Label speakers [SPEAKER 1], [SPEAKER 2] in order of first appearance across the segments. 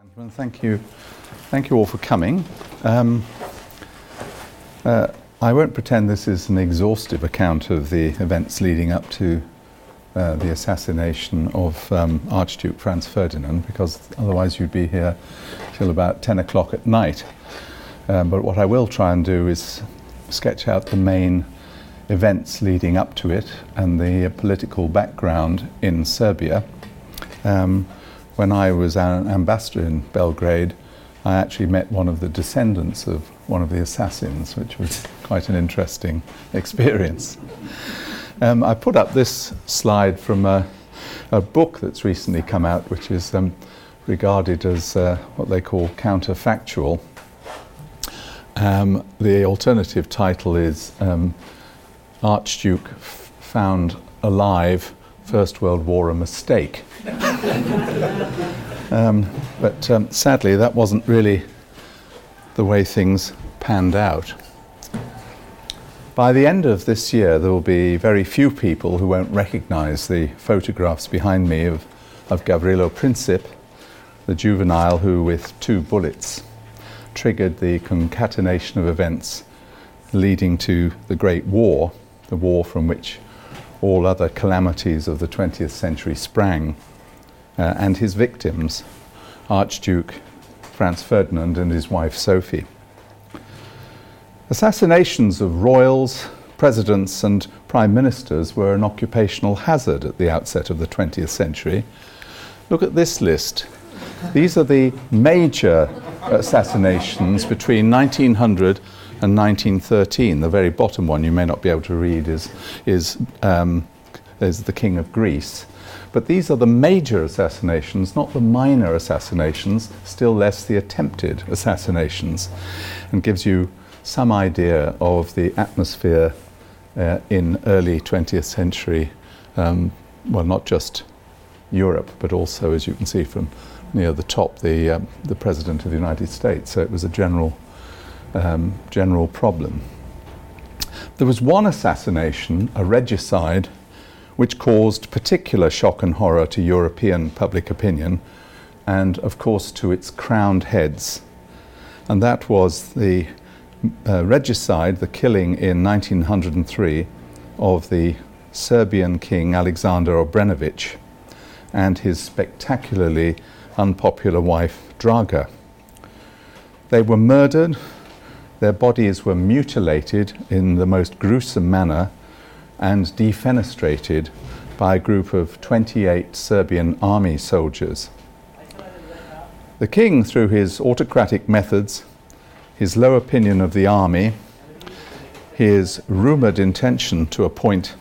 [SPEAKER 1] Gentlemen, thank you, thank you all for coming. Um, uh, I won't pretend this is an exhaustive account of the events leading up to uh, the assassination of um, Archduke Franz Ferdinand, because otherwise you'd be here till about 10 o'clock at night. Um, but what I will try and do is sketch out the main events leading up to it and the political background in Serbia. Um, when I was an ambassador in Belgrade, I actually met one of the descendants of one of the assassins, which was quite an interesting experience. Um, I put up this slide from a, a, book that's recently come out, which is um, regarded as uh, what they call counterfactual. Um, the alternative title is um, Archduke f- Found Alive First World War a Mistake. um, but um, sadly, that wasn't really the way things panned out. By the end of this year, there will be very few people who won't recognize the photographs behind me of, of Gavrilo Princip, the juvenile who, with two bullets, triggered the concatenation of events leading to the Great War, the war from which all other calamities of the 20th century sprang uh, and his victims, Archduke Franz Ferdinand and his wife Sophie. Assassinations of royals, presidents, and prime ministers were an occupational hazard at the outset of the 20th century. Look at this list. These are the major assassinations between 1900 and 1913. The very bottom one you may not be able to read is, is, um, is the King of Greece. But these are the major assassinations, not the minor assassinations, still less the attempted assassinations, and gives you some idea of the atmosphere uh, in early 20th century, um, well, not just Europe, but also, as you can see from near the top, the, um, the President of the United States. So it was a general, um, general problem. There was one assassination, a regicide, which caused particular shock and horror to European public opinion and, of course, to its crowned heads. And that was the uh, regicide, the killing in 1903 of the Serbian king Alexander Obrenović and his spectacularly unpopular wife Draga. They were murdered, their bodies were mutilated in the most gruesome manner and defenestrated by a group of 28 Serbian army soldiers. The king, through his autocratic methods, his low opinion of the army, his rumoured intention to appoint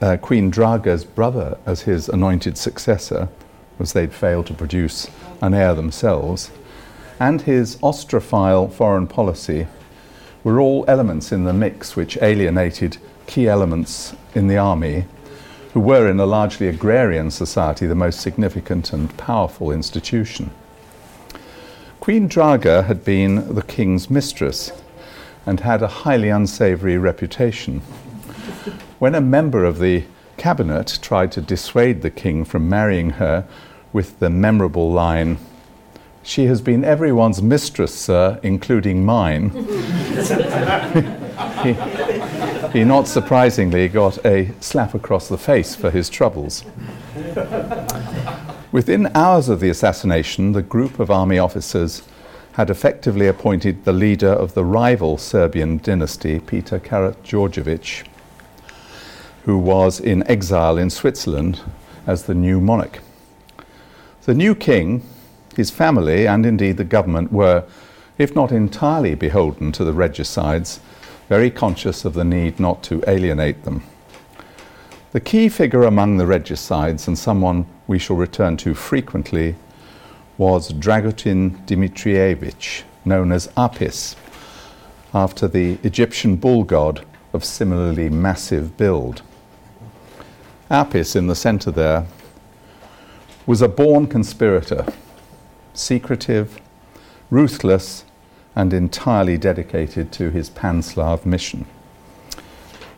[SPEAKER 1] uh, Queen Draga's brother as his anointed successor, as they'd failed to produce an heir themselves, and his Austrophile foreign policy were all elements in the mix which alienated key elements in the army who were in a largely agrarian society the most significant and powerful institution. Queen Draga had been the king's mistress and had a highly unsavoury reputation. When a member of the cabinet tried to dissuade the king from marrying her with the memorable line, She has been everyone's mistress, sir, including mine, he, he not surprisingly got a slap across the face for his troubles. Within hours of the assassination, the group of army officers had effectively appointed the leader of the rival Serbian dynasty, Peter Karađorđević, who was in exile in Switzerland as the new monarch. The new king, his family, and indeed the government were, if not entirely beholden to the regicides, very conscious of the need not to alienate them. The key figure among the regicides, and someone we shall return to frequently, was Dragutin Dimitrievich, known as Apis, after the Egyptian bull god of similarly massive build. Apis, in the center there, was a born conspirator, secretive, ruthless, and entirely dedicated to his Pan-Slav mission.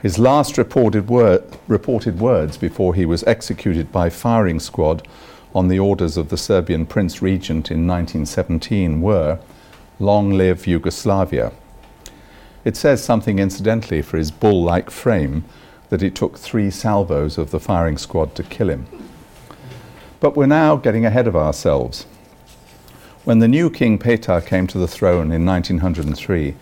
[SPEAKER 1] His last reported, word, reported words before he was executed by firing squad on the orders of the Serbian Prince Regent in 1917 were Long live Yugoslavia. It says something incidentally for his bull like frame that it took three salvos of the firing squad to kill him. But we're now getting ahead of ourselves. When the new King Petar came to the throne in 1903,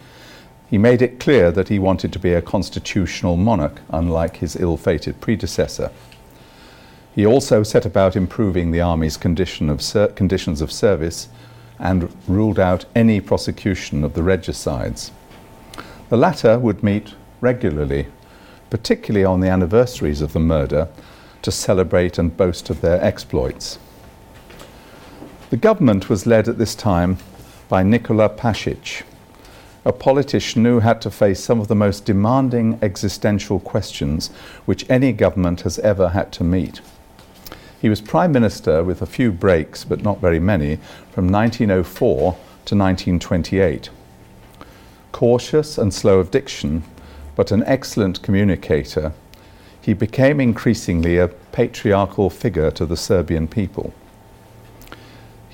[SPEAKER 1] he made it clear that he wanted to be a constitutional monarch, unlike his ill fated predecessor. He also set about improving the army's condition of ser- conditions of service and ruled out any prosecution of the regicides. The latter would meet regularly, particularly on the anniversaries of the murder, to celebrate and boast of their exploits. The government was led at this time by Nikola Pasic, a politician who had to face some of the most demanding existential questions which any government has ever had to meet. He was Prime Minister with a few breaks, but not very many, from 1904 to 1928. Cautious and slow of diction, but an excellent communicator, he became increasingly a patriarchal figure to the Serbian people.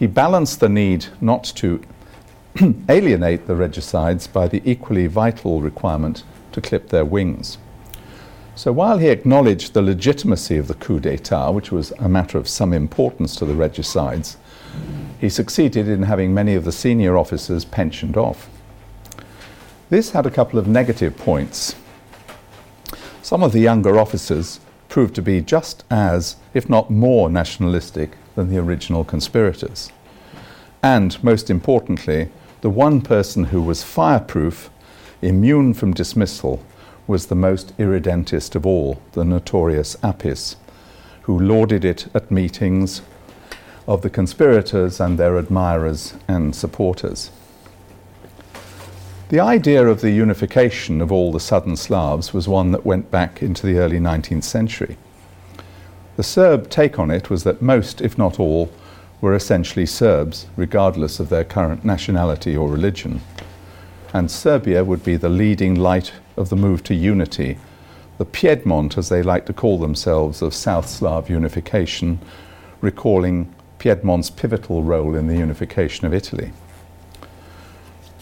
[SPEAKER 1] He balanced the need not to alienate the regicides by the equally vital requirement to clip their wings. So while he acknowledged the legitimacy of the coup d'etat, which was a matter of some importance to the regicides, he succeeded in having many of the senior officers pensioned off. This had a couple of negative points. Some of the younger officers proved to be just as, if not more, nationalistic than the original conspirators. And, most importantly, the one person who was fireproof, immune from dismissal, was the most irredentist of all, the notorious Apis, who lorded it at meetings of the conspirators and their admirers and supporters. The idea of the unification of all the southern Slavs was one that went back into the early 19th century. The Serb take on it was that most, if not all, were essentially Serbs, regardless of their current nationality or religion. And Serbia would be the leading light of the move to unity, the Piedmont, as they like to call themselves, of South Slav unification, recalling Piedmont's pivotal role in the unification of Italy.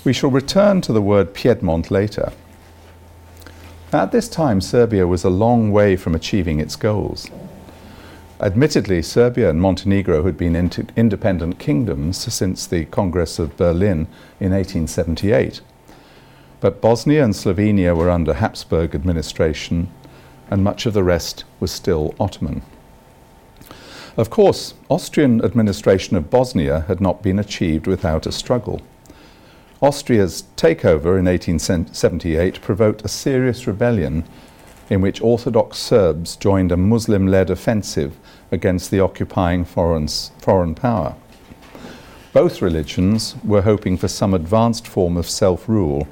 [SPEAKER 1] We shall return to the word Piedmont later. At this time, Serbia was a long way from achieving its goals. Admittedly, Serbia and Montenegro had been independent kingdoms since the Congress of Berlin in 1878. But Bosnia and Slovenia were under Habsburg administration, and much of the rest was still Ottoman. Of course, Austrian administration of Bosnia had not been achieved without a struggle. Austria's takeover in 1878 provoked a serious rebellion in which Orthodox Serbs joined a Muslim led offensive against the occupying foreign, foreign power. Both religions were hoping for some advanced form of self rule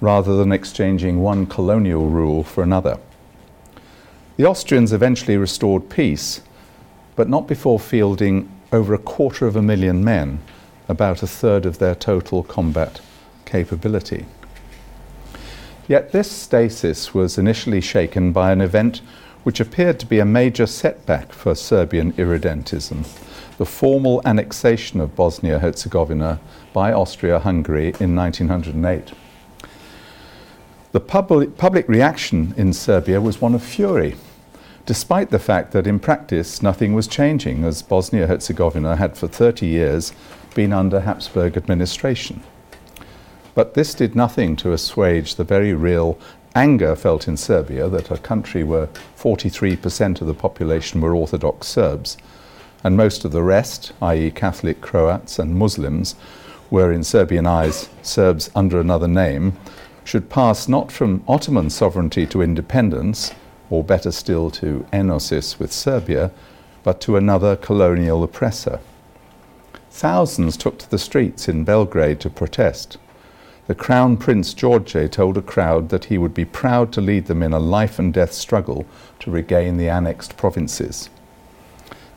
[SPEAKER 1] rather than exchanging one colonial rule for another. The Austrians eventually restored peace, but not before fielding over a quarter of a million men, about a third of their total combat capability. Yet this stasis was initially shaken by an event which appeared to be a major setback for Serbian irredentism the formal annexation of Bosnia Herzegovina by Austria Hungary in 1908. The public, public reaction in Serbia was one of fury, despite the fact that in practice nothing was changing, as Bosnia Herzegovina had for 30 years been under Habsburg administration. But this did nothing to assuage the very real anger felt in Serbia that a country where 43% of the population were Orthodox Serbs, and most of the rest, i.e., Catholic Croats and Muslims, were in Serbian eyes Serbs under another name, should pass not from Ottoman sovereignty to independence, or better still to enosis with Serbia, but to another colonial oppressor. Thousands took to the streets in Belgrade to protest. The Crown Prince George told a crowd that he would be proud to lead them in a life and death struggle to regain the annexed provinces.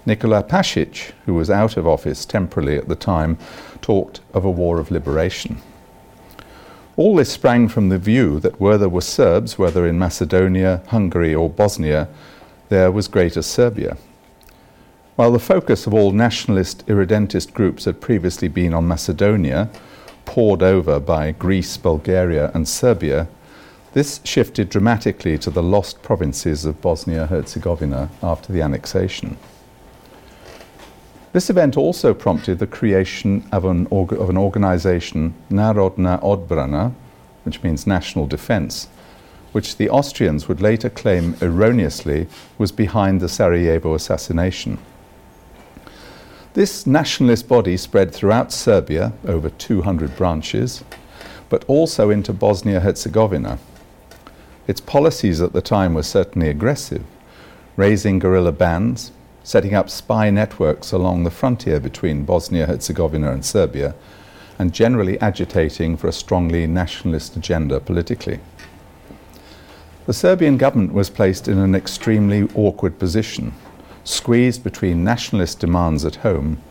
[SPEAKER 1] Nikola Pasic, who was out of office temporarily at the time, talked of a war of liberation. All this sprang from the view that where there were Serbs, whether in Macedonia, Hungary, or Bosnia, there was Greater Serbia. While the focus of all nationalist irredentist groups had previously been on Macedonia, poured over by Greece, Bulgaria, and Serbia, this shifted dramatically to the lost provinces of Bosnia Herzegovina after the annexation. This event also prompted the creation of an, org- of an organization, Narodna Odbrana, which means national defense, which the Austrians would later claim erroneously was behind the Sarajevo assassination. This nationalist body spread throughout Serbia, over 200 branches, but also into Bosnia Herzegovina. Its policies at the time were certainly aggressive, raising guerrilla bands, setting up spy networks along the frontier between Bosnia Herzegovina and Serbia, and generally agitating for a strongly nationalist agenda politically. The Serbian government was placed in an extremely awkward position, squeezed between nationalist demands at home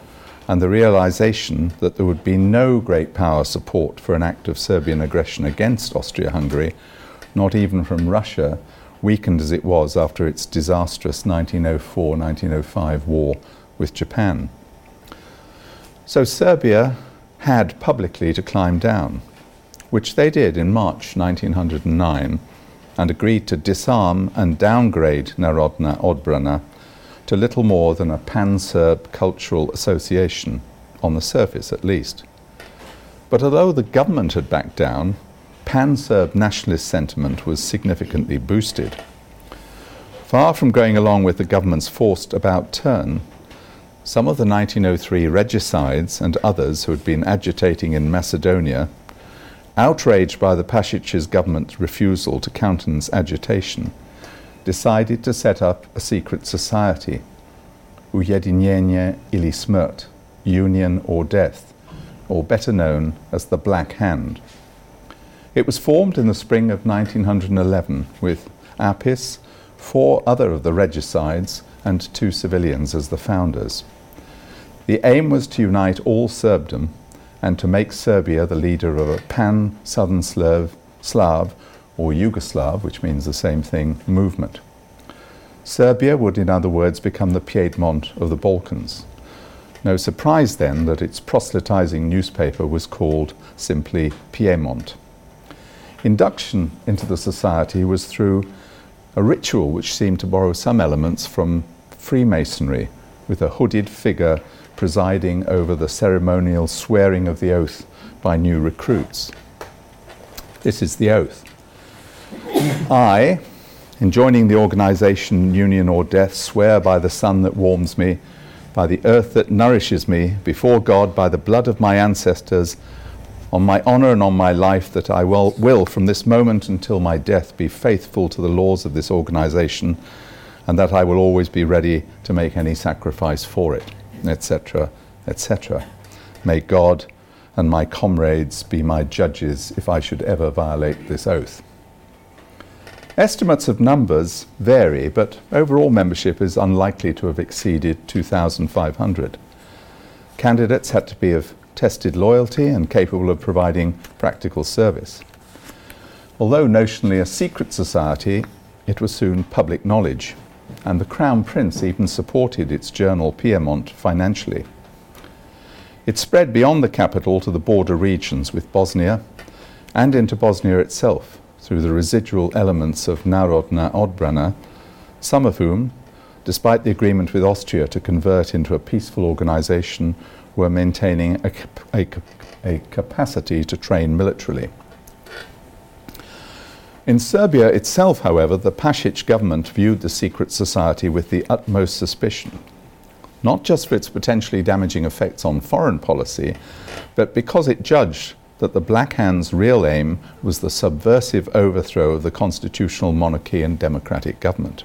[SPEAKER 1] and the realization that there would be no great power support for an act of Serbian aggression against Austria Hungary, not even from Russia, weakened as it was after its disastrous 1904 1905 war with Japan. So Serbia had publicly to climb down, which they did in March 1909 and agreed to disarm and downgrade Narodna Odbrana to little more than a pan Serb cultural association, on the surface at least. But although the government had backed down, pan Serb nationalist sentiment was significantly boosted. Far from going along with the government's forced about turn, some of the 1903 regicides and others who had been agitating in Macedonia outraged by the Pasic's government's refusal to countenance agitation, decided to set up a secret society, Ujedinjenje ili Smrt, Union or Death, or better known as the Black Hand. It was formed in the spring of 1911 with Apis, four other of the regicides, and two civilians as the founders. The aim was to unite all Serbdom and to make Serbia the leader of a pan Southern Slav, Slav or Yugoslav, which means the same thing, movement. Serbia would, in other words, become the Piedmont of the Balkans. No surprise then that its proselytizing newspaper was called simply Piemont. Induction into the society was through a ritual which seemed to borrow some elements from Freemasonry, with a hooded figure presiding over the ceremonial swearing of the oath by new recruits. This is the oath. I, in joining the organization Union or Death, swear by the sun that warms me, by the earth that nourishes me, before God, by the blood of my ancestors, on my honor and on my life, that I will, will from this moment until my death be faithful to the laws of this organization, and that I will always be ready to make any sacrifice for it etc., etc. May God and my comrades be my judges if I should ever violate this oath. Estimates of numbers vary, but overall membership is unlikely to have exceeded 2,500. Candidates had to be of tested loyalty and capable of providing practical service. Although notionally a secret society, it was soon public knowledge and the Crown Prince even supported its journal Piemont financially. It spread beyond the capital to the border regions with Bosnia and into Bosnia itself through the residual elements of Narodna Odbrana, some of whom, despite the agreement with Austria to convert into a peaceful organization, were maintaining a, a, a capacity to train militarily. In Serbia itself, however, the Pasic government viewed the secret society with the utmost suspicion, not just for its potentially damaging effects on foreign policy, but because it judged that the Black Hand's real aim was the subversive overthrow of the constitutional monarchy and democratic government.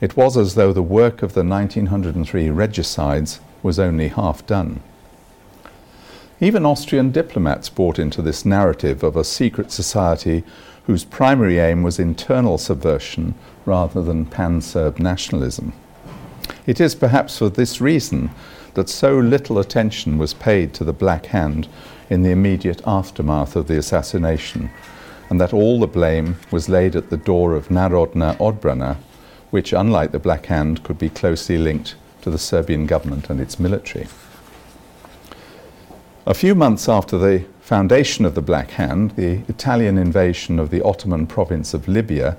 [SPEAKER 1] It was as though the work of the 1903 regicides was only half done. Even Austrian diplomats bought into this narrative of a secret society whose primary aim was internal subversion rather than pan Serb nationalism. It is perhaps for this reason that so little attention was paid to the Black Hand in the immediate aftermath of the assassination, and that all the blame was laid at the door of Narodna Odbrana, which, unlike the Black Hand, could be closely linked to the Serbian government and its military. A few months after the foundation of the Black Hand, the Italian invasion of the Ottoman province of Libya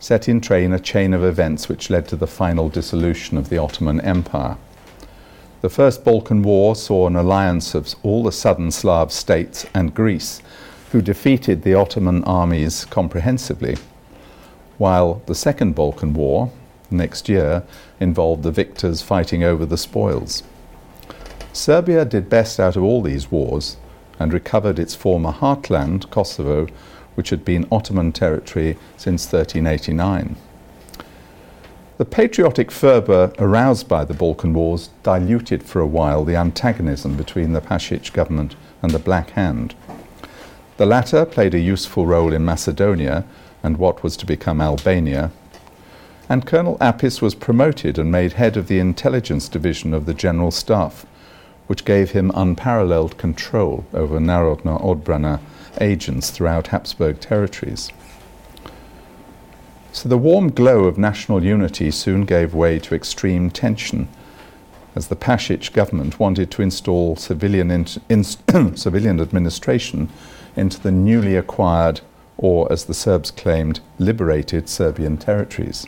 [SPEAKER 1] set in train a chain of events which led to the final dissolution of the Ottoman Empire. The First Balkan War saw an alliance of all the southern Slav states and Greece, who defeated the Ottoman armies comprehensively, while the Second Balkan War, next year, involved the victors fighting over the spoils. Serbia did best out of all these wars and recovered its former heartland, Kosovo, which had been Ottoman territory since 1389. The patriotic fervour aroused by the Balkan Wars diluted for a while the antagonism between the Pashic government and the Black Hand. The latter played a useful role in Macedonia and what was to become Albania, and Colonel Apis was promoted and made head of the intelligence division of the General Staff, which gave him unparalleled control over Narodna Odbrana agents throughout Habsburg territories. So the warm glow of national unity soon gave way to extreme tension as the Pashic government wanted to install civilian, in, in, civilian administration into the newly acquired, or as the Serbs claimed, liberated Serbian territories.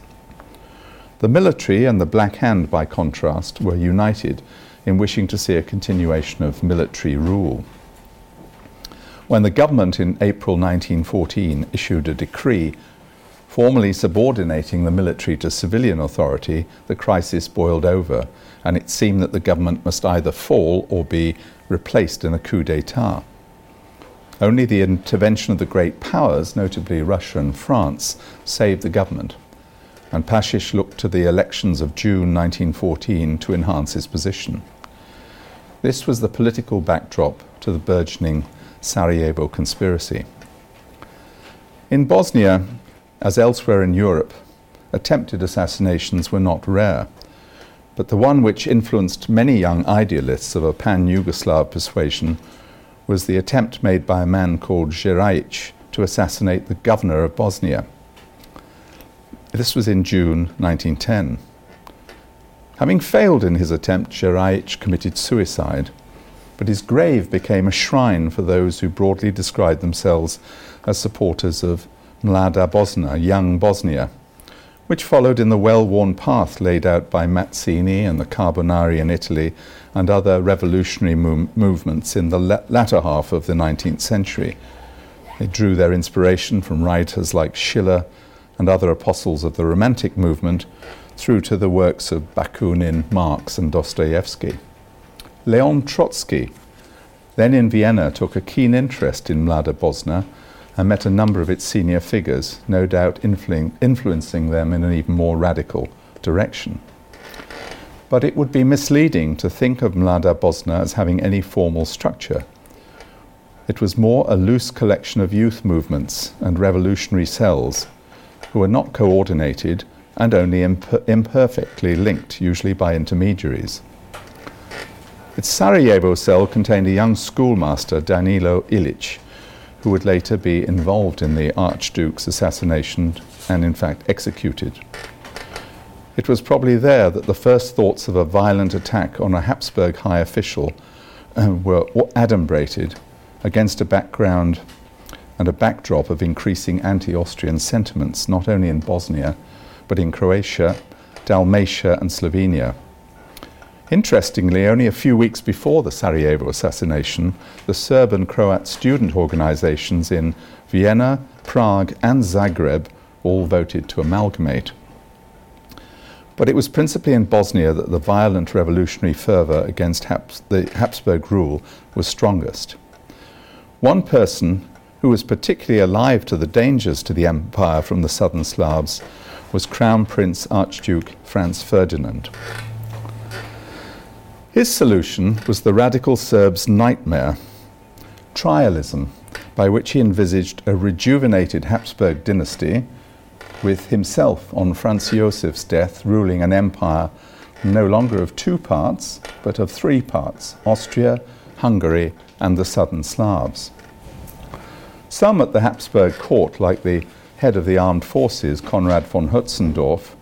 [SPEAKER 1] The military and the Black Hand, by contrast, were united in wishing to see a continuation of military rule. When the government in April 1914 issued a decree formally subordinating the military to civilian authority, the crisis boiled over, and it seemed that the government must either fall or be replaced in a coup d'etat. Only the intervention of the great powers, notably Russia and France, saved the government, and Pashic looked to the elections of June 1914 to enhance his position. This was the political backdrop to the burgeoning Sarajevo conspiracy. In Bosnia, as elsewhere in Europe, attempted assassinations were not rare. But the one which influenced many young idealists of a pan Yugoslav persuasion was the attempt made by a man called Zerajic to assassinate the governor of Bosnia. This was in June 1910. Having failed in his attempt, Zerajic committed suicide, but his grave became a shrine for those who broadly described themselves as supporters of Mlada Bosna, Young Bosnia, which followed in the well worn path laid out by Mazzini and the Carbonari in Italy and other revolutionary mo- movements in the la- latter half of the 19th century. They drew their inspiration from writers like Schiller and other apostles of the Romantic movement through to the works of Bakunin, Marx, and Dostoevsky. Leon Trotsky, then in Vienna, took a keen interest in Mlada Bosna and met a number of its senior figures, no doubt influ- influencing them in an even more radical direction. But it would be misleading to think of Mlada Bosna as having any formal structure. It was more a loose collection of youth movements and revolutionary cells who were not coordinated and only imp- imperfectly linked, usually by intermediaries. Its Sarajevo cell contained a young schoolmaster, Danilo Ilic, who would later be involved in the Archduke's assassination and, in fact, executed. It was probably there that the first thoughts of a violent attack on a Habsburg high official uh, were adumbrated against a background and a backdrop of increasing anti Austrian sentiments, not only in Bosnia, but in Croatia, Dalmatia, and Slovenia. Interestingly, only a few weeks before the Sarajevo assassination, the Serb and Croat student organizations in Vienna, Prague, and Zagreb all voted to amalgamate. But it was principally in Bosnia that the violent revolutionary fervour against the Habsburg rule was strongest. One person who was particularly alive to the dangers to the empire from the southern Slavs was Crown Prince Archduke Franz Ferdinand. His solution was the radical Serb's nightmare, trialism, by which he envisaged a rejuvenated Habsburg dynasty with himself on Franz Josef's death ruling an empire no longer of two parts, but of three parts Austria, Hungary, and the southern Slavs. Some at the Habsburg court, like the head of the armed forces, Conrad von Hötzendorf,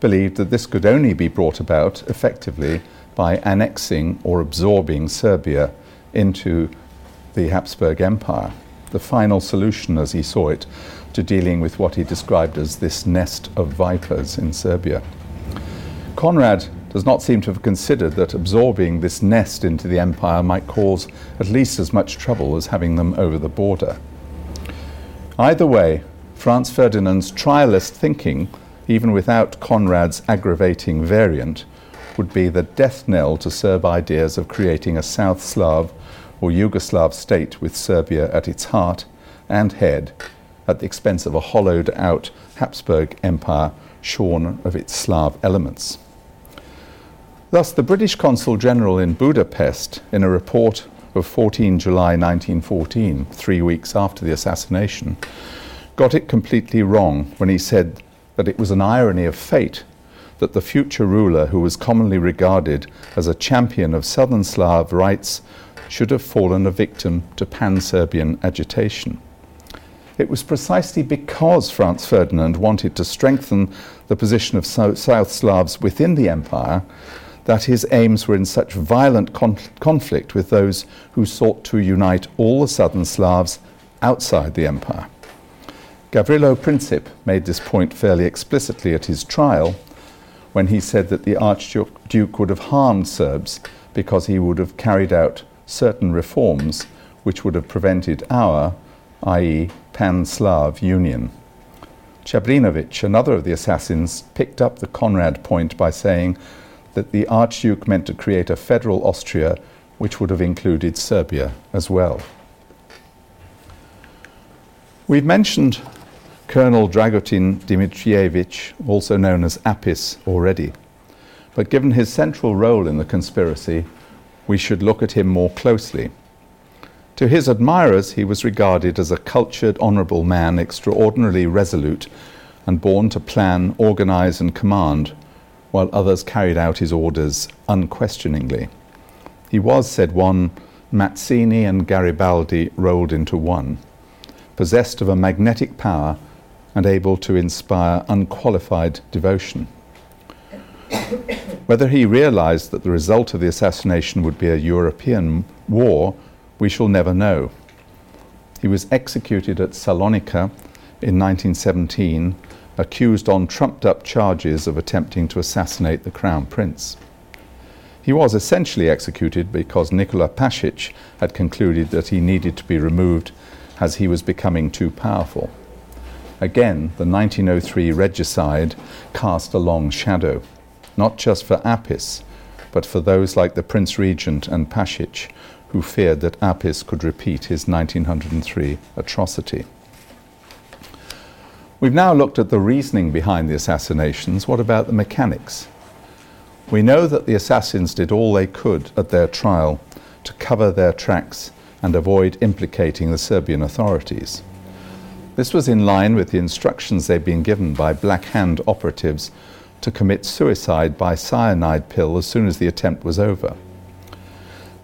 [SPEAKER 1] believed that this could only be brought about effectively by annexing or absorbing Serbia into the Habsburg Empire, the final solution, as he saw it, to dealing with what he described as this nest of vipers in Serbia. Conrad does not seem to have considered that absorbing this nest into the empire might cause at least as much trouble as having them over the border. Either way, Franz Ferdinand's trialist thinking, even without Conrad's aggravating variant, would be the death knell to Serb ideas of creating a South Slav or Yugoslav state with Serbia at its heart and head at the expense of a hollowed out Habsburg Empire shorn of its Slav elements. Thus, the British Consul General in Budapest, in a report of 14 July 1914, three weeks after the assassination, got it completely wrong when he said that it was an irony of fate that the future ruler, who was commonly regarded as a champion of southern Slav rights, should have fallen a victim to pan Serbian agitation. It was precisely because Franz Ferdinand wanted to strengthen the position of South Slavs within the empire that his aims were in such violent con- conflict with those who sought to unite all the southern Slavs outside the empire. Gavrilo Princip made this point fairly explicitly at his trial when he said that the Archduke would have harmed Serbs because he would have carried out certain reforms which would have prevented our, i.e., pan Slav union. Chabrinovic, another of the assassins, picked up the Conrad point by saying that the Archduke meant to create a federal Austria which would have included Serbia as well. We've mentioned Colonel Dragutin Dimitrievich, also known as Apis, already. But given his central role in the conspiracy, we should look at him more closely. To his admirers, he was regarded as a cultured, honourable man, extraordinarily resolute, and born to plan, organise, and command, while others carried out his orders unquestioningly. He was, said one, Mazzini and Garibaldi rolled into one, possessed of a magnetic power and able to inspire unqualified devotion. Whether he realized that the result of the assassination would be a European war, we shall never know. He was executed at Salonika in 1917, accused on trumped up charges of attempting to assassinate the Crown Prince. He was essentially executed because Nikola Pasic had concluded that he needed to be removed as he was becoming too powerful. Again, the 1903 regicide cast a long shadow, not just for Apis, but for those like the Prince Regent and Pasic, who feared that Apis could repeat his 1903 atrocity. We've now looked at the reasoning behind the assassinations. What about the mechanics? We know that the assassins did all they could at their trial to cover their tracks and avoid implicating the Serbian authorities. This was in line with the instructions they'd been given by Black Hand operatives to commit suicide by cyanide pill as soon as the attempt was over.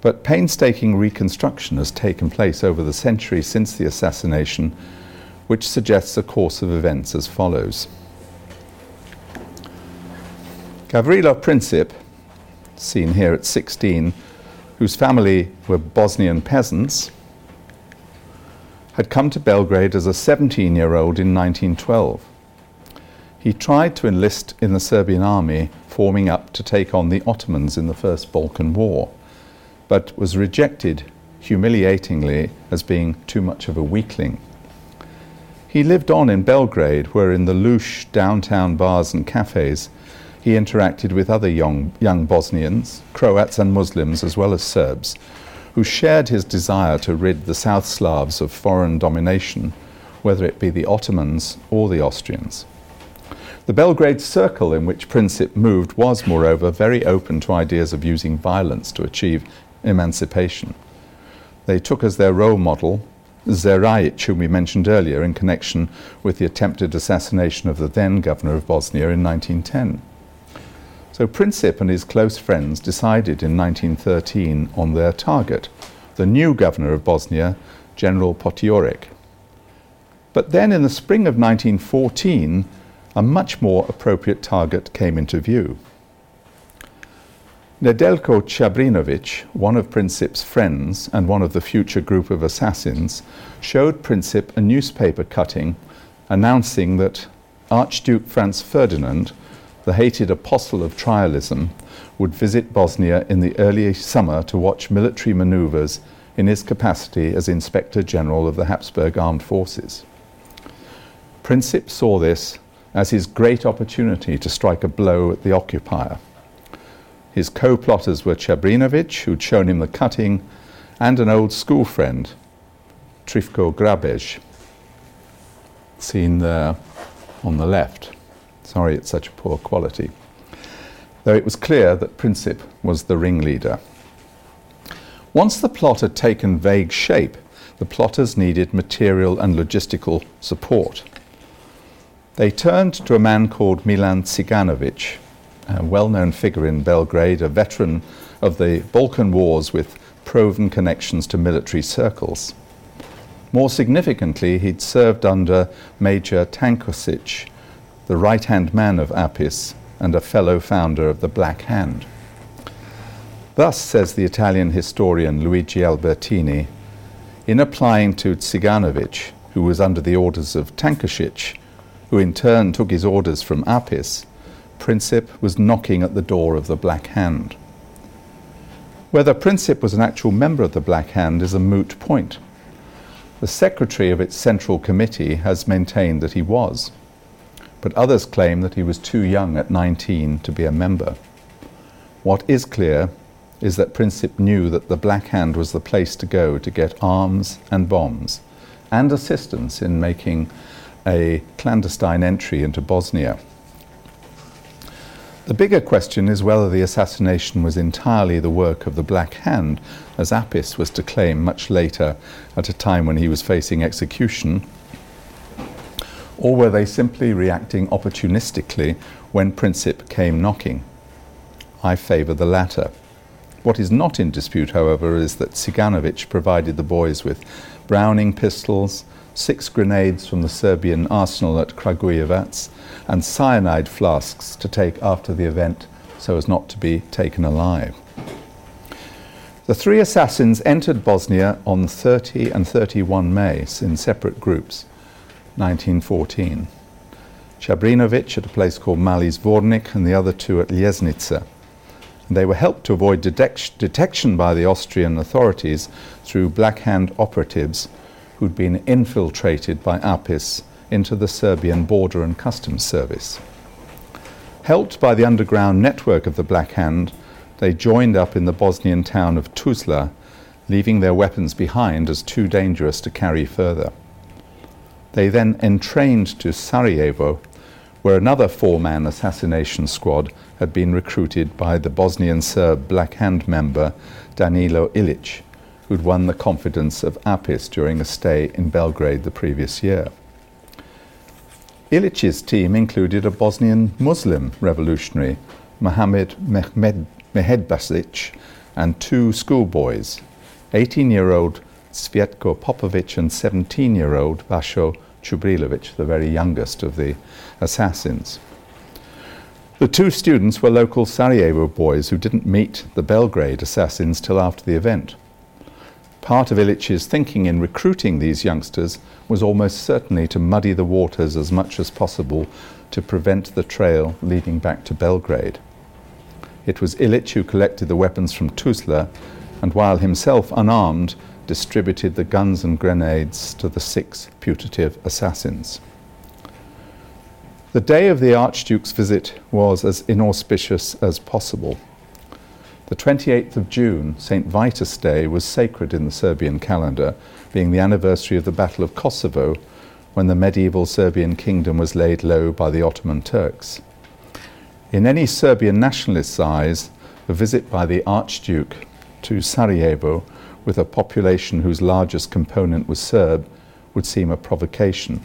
[SPEAKER 1] But painstaking reconstruction has taken place over the century since the assassination, which suggests a course of events as follows. Gavrilo Princip, seen here at 16, whose family were Bosnian peasants, had come to Belgrade as a 17 year old in 1912. He tried to enlist in the Serbian army, forming up to take on the Ottomans in the First Balkan War, but was rejected humiliatingly as being too much of a weakling. He lived on in Belgrade, where in the louche downtown bars and cafes, he interacted with other young, young Bosnians, Croats, and Muslims, as well as Serbs, who shared his desire to rid the South Slavs of foreign domination, whether it be the Ottomans or the Austrians. The Belgrade circle in which Princip moved was, moreover, very open to ideas of using violence to achieve emancipation. They took as their role model Zerajic, whom we mentioned earlier in connection with the attempted assassination of the then governor of Bosnia in 1910. So Princip and his close friends decided in 1913 on their target, the new governor of Bosnia, General Potiorek. But then in the spring of 1914, a much more appropriate target came into view. Nedelko Chabrinovic, one of Princip's friends and one of the future group of assassins, showed Princip a newspaper cutting announcing that Archduke Franz Ferdinand, the hated apostle of trialism, would visit Bosnia in the early summer to watch military maneuvers in his capacity as Inspector General of the Habsburg Armed Forces. Princip saw this as his great opportunity to strike a blow at the occupier. His co plotters were Chabrinovic, who'd shown him the cutting, and an old school friend, Trifko Grabež, seen there on the left. Sorry, it's such poor quality. Though it was clear that Princip was the ringleader. Once the plot had taken vague shape, the plotters needed material and logistical support. They turned to a man called Milan Ciganovic, a well known figure in Belgrade, a veteran of the Balkan Wars with proven connections to military circles. More significantly, he'd served under Major Tankosic, the right hand man of Apis and a fellow founder of the Black Hand. Thus, says the Italian historian Luigi Albertini, in applying to Tsiganovic, who was under the orders of Tankosic, who in turn took his orders from Apis, Princip was knocking at the door of the Black Hand. Whether Princip was an actual member of the Black Hand is a moot point. The secretary of its central committee has maintained that he was, but others claim that he was too young at 19 to be a member. What is clear is that Princip knew that the Black Hand was the place to go to get arms and bombs and assistance in making a clandestine entry into Bosnia. The bigger question is whether the assassination was entirely the work of the Black Hand, as Apis was to claim much later at a time when he was facing execution, or were they simply reacting opportunistically when Princip came knocking? I favour the latter. What is not in dispute, however, is that Ciganovic provided the boys with Browning pistols, six grenades from the Serbian arsenal at Kragujevac, and cyanide flasks to take after the event so as not to be taken alive. The three assassins entered Bosnia on 30 and 31 May in separate groups, 1914. Chabrinovic at a place called Mali Zvornik and the other two at Ljesnica. They were helped to avoid detec- detection by the Austrian authorities through Black Hand operatives who'd been infiltrated by Apis into the Serbian Border and Customs Service. Helped by the underground network of the Black Hand, they joined up in the Bosnian town of Tuzla, leaving their weapons behind as too dangerous to carry further. They then entrained to Sarajevo, where another four man assassination squad had been recruited by the Bosnian Serb Black Hand member Danilo Ilic, who'd won the confidence of Apis during a stay in Belgrade the previous year. Ilic's team included a Bosnian Muslim revolutionary, Mohamed Mehmed Mehmedbasic, and two schoolboys, 18 year old Cvjetko Popovic and 17 year old Vasho Chubrilovic, the very youngest of the assassins. The two students were local Sarajevo boys who didn't meet the Belgrade assassins till after the event. Part of Ilic's thinking in recruiting these youngsters was almost certainly to muddy the waters as much as possible to prevent the trail leading back to Belgrade. It was Ilic who collected the weapons from Tuzla and, while himself unarmed, distributed the guns and grenades to the six putative assassins. The day of the Archduke's visit was as inauspicious as possible. The 28th of June, St. Vitus Day, was sacred in the Serbian calendar, being the anniversary of the Battle of Kosovo, when the medieval Serbian kingdom was laid low by the Ottoman Turks. In any Serbian nationalist's eyes, a visit by the Archduke to Sarajevo, with a population whose largest component was Serb, would seem a provocation.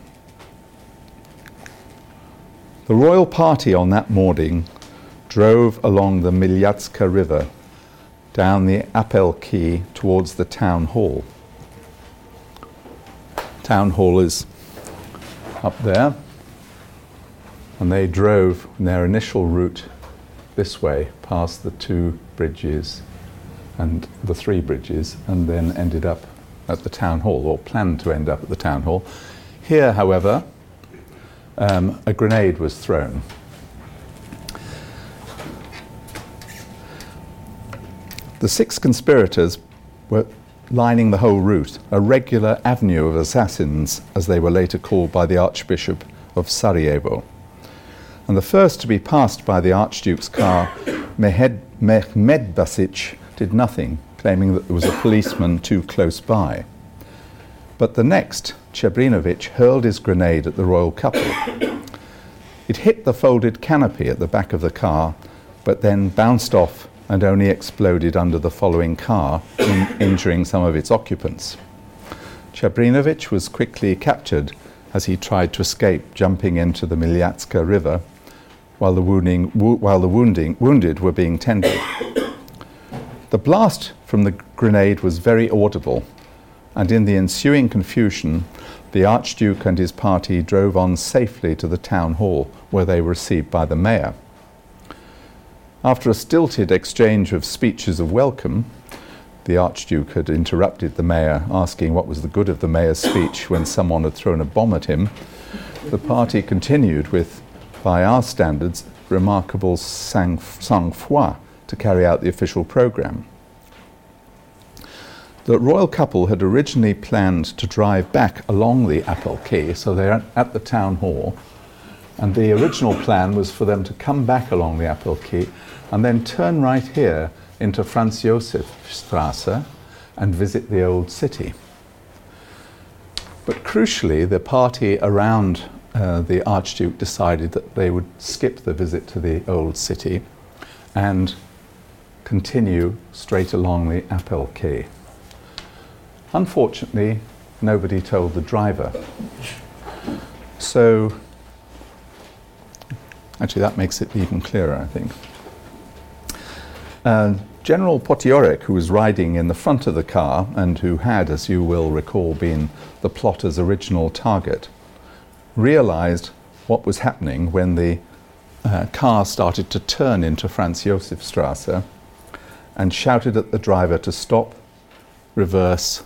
[SPEAKER 1] The royal party on that morning drove along the Miljacka River down the Appel Quay towards the town hall. Town hall is up there. and they drove in their initial route this way past the two bridges and the three bridges and then ended up at the town hall or planned to end up at the town hall. Here, however, um, a grenade was thrown. The six conspirators were lining the whole route, a regular avenue of assassins, as they were later called by the Archbishop of Sarajevo. And the first to be passed by the Archduke's car, Mehmedbasic, did nothing, claiming that there was a policeman too close by. But the next, Chebrinovic, hurled his grenade at the royal couple. It hit the folded canopy at the back of the car, but then bounced off and only exploded under the following car, in injuring some of its occupants. Chebrinovic was quickly captured as he tried to escape, jumping into the Miljacka River while the, wounding, wo- while the wounding, wounded were being tended. The blast from the grenade was very audible, and in the ensuing confusion, the Archduke and his party drove on safely to the town hall, where they were received by the mayor. After a stilted exchange of speeches of welcome, the Archduke had interrupted the mayor, asking what was the good of the mayor's speech when someone had thrown a bomb at him. The party continued with by our standards, remarkable sang-froid to carry out the official programme. The royal couple had originally planned to drive back along the Appel Quay, so they're at the town hall, and the original plan was for them to come back along the Appel Quay and then turn right here into Franz Josef Strasse and visit the old city. But crucially, the party around uh, the Archduke decided that they would skip the visit to the old city and continue straight along the Appel Quay. Unfortunately, nobody told the driver. So, actually, that makes it even clearer, I think. Uh, General Potiorek, who was riding in the front of the car and who had, as you will recall, been the plotter's original target, realized what was happening when the uh, car started to turn into Franz Josef Strasse and shouted at the driver to stop, reverse,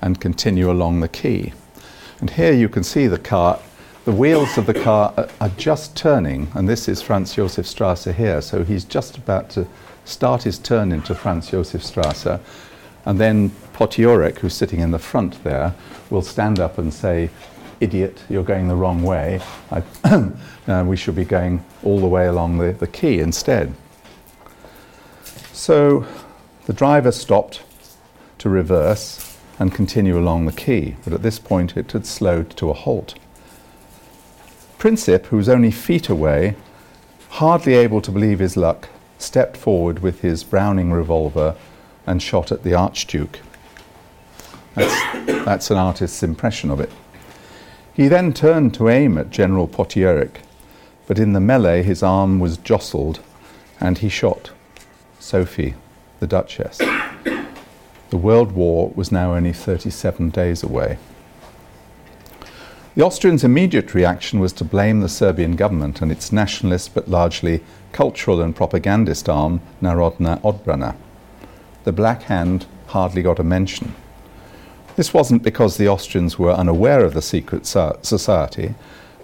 [SPEAKER 1] and continue along the quay. And here you can see the car, the wheels of the car are, are just turning, and this is Franz Josef Strasse here, so he's just about to start his turn into Franz Josef Strasse, and then Potiorek, who's sitting in the front there, will stand up and say, idiot, you're going the wrong way. uh, we should be going all the way along the, the quay instead. So the driver stopped to reverse and continue along the quay, but at this point it had slowed to a halt. Princip, who was only feet away, hardly able to believe his luck, stepped forward with his Browning revolver and shot at the Archduke. That's, that's an artist's impression of it. He then turned to aim at General Potiorek, but in the melee his arm was jostled and he shot Sophie, the Duchess. The World War was now only 37 days away. The Austrians' immediate reaction was to blame the Serbian government and its nationalist but largely cultural and propagandist arm, Narodna Odbrana. The Black Hand hardly got a mention. This wasn't because the Austrians were unaware of the secret society,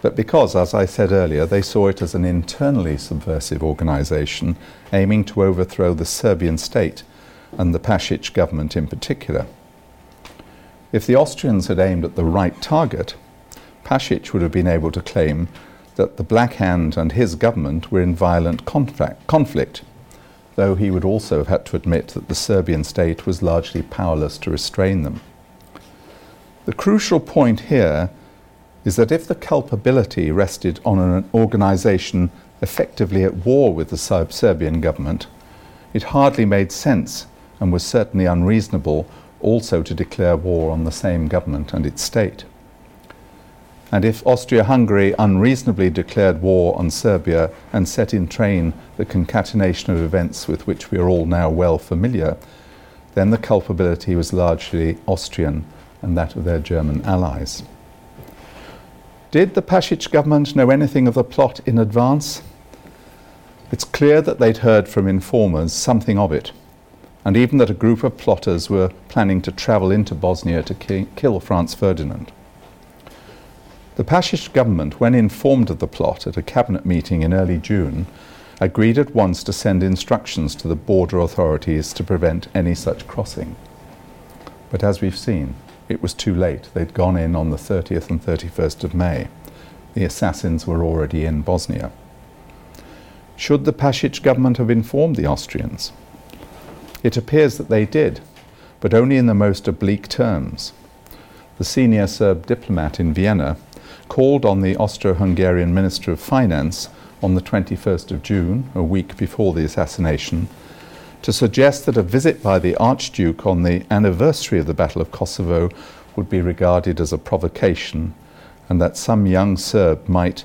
[SPEAKER 1] but because, as I said earlier, they saw it as an internally subversive organization aiming to overthrow the Serbian state and the Pasic government in particular. If the Austrians had aimed at the right target, Pasic would have been able to claim that the Black Hand and his government were in violent conflict, though he would also have had to admit that the Serbian state was largely powerless to restrain them. The crucial point here is that if the culpability rested on an organization effectively at war with the Serbian government, it hardly made sense and was certainly unreasonable also to declare war on the same government and its state. And if Austria Hungary unreasonably declared war on Serbia and set in train the concatenation of events with which we are all now well familiar, then the culpability was largely Austrian and that of their German allies. Did the Pasic government know anything of the plot in advance? It's clear that they'd heard from informers something of it, and even that a group of plotters were planning to travel into Bosnia to ki- kill Franz Ferdinand. The Pasic government, when informed of the plot at a cabinet meeting in early June, agreed at once to send instructions to the border authorities to prevent any such crossing. But as we've seen, it was too late. They'd gone in on the 30th and 31st of May. The assassins were already in Bosnia. Should the Pasic government have informed the Austrians? It appears that they did, but only in the most oblique terms. The senior Serb diplomat in Vienna called on the Austro Hungarian Minister of Finance on the 21st of June, a week before the assassination, to suggest that a visit by the Archduke on the anniversary of the Battle of Kosovo would be regarded as a provocation and that some young Serb might,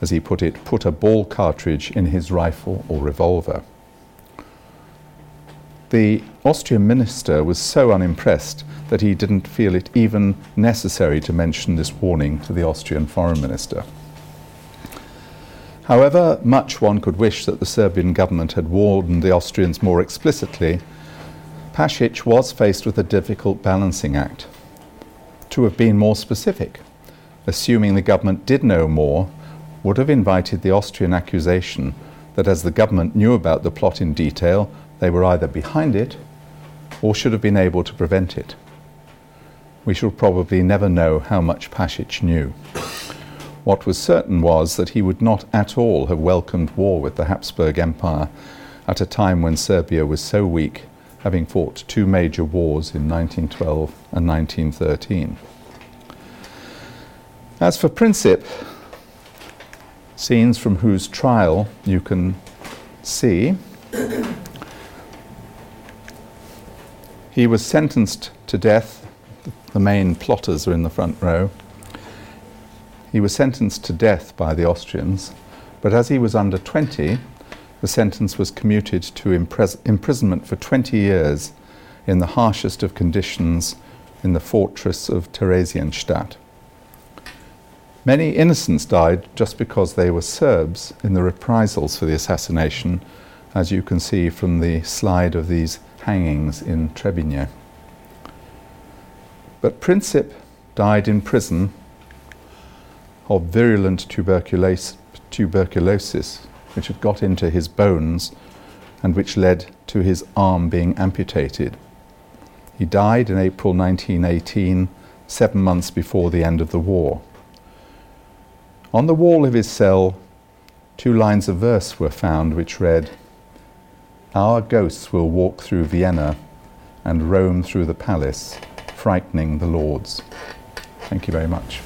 [SPEAKER 1] as he put it, put a ball cartridge in his rifle or revolver. The Austrian minister was so unimpressed that he didn't feel it even necessary to mention this warning to the Austrian foreign minister. However much one could wish that the Serbian government had warned the Austrians more explicitly, Pasic was faced with a difficult balancing act. To have been more specific, assuming the government did know more, would have invited the Austrian accusation that as the government knew about the plot in detail, they were either behind it or should have been able to prevent it. We shall probably never know how much Pasic knew. What was certain was that he would not at all have welcomed war with the Habsburg Empire at a time when Serbia was so weak, having fought two major wars in 1912 and 1913. As for Princip, scenes from whose trial you can see, he was sentenced to death. The main plotters are in the front row. He was sentenced to death by the Austrians, but as he was under 20, the sentence was commuted to impris- imprisonment for 20 years in the harshest of conditions in the fortress of Theresienstadt. Many innocents died just because they were Serbs in the reprisals for the assassination, as you can see from the slide of these hangings in Trebinje. But Princip died in prison of virulent tuberculosis, tuberculosis, which had got into his bones and which led to his arm being amputated. He died in April 1918, seven months before the end of the war. On the wall of his cell, two lines of verse were found which read, Our ghosts will walk through Vienna and roam through the palace, frightening the lords. Thank you very much.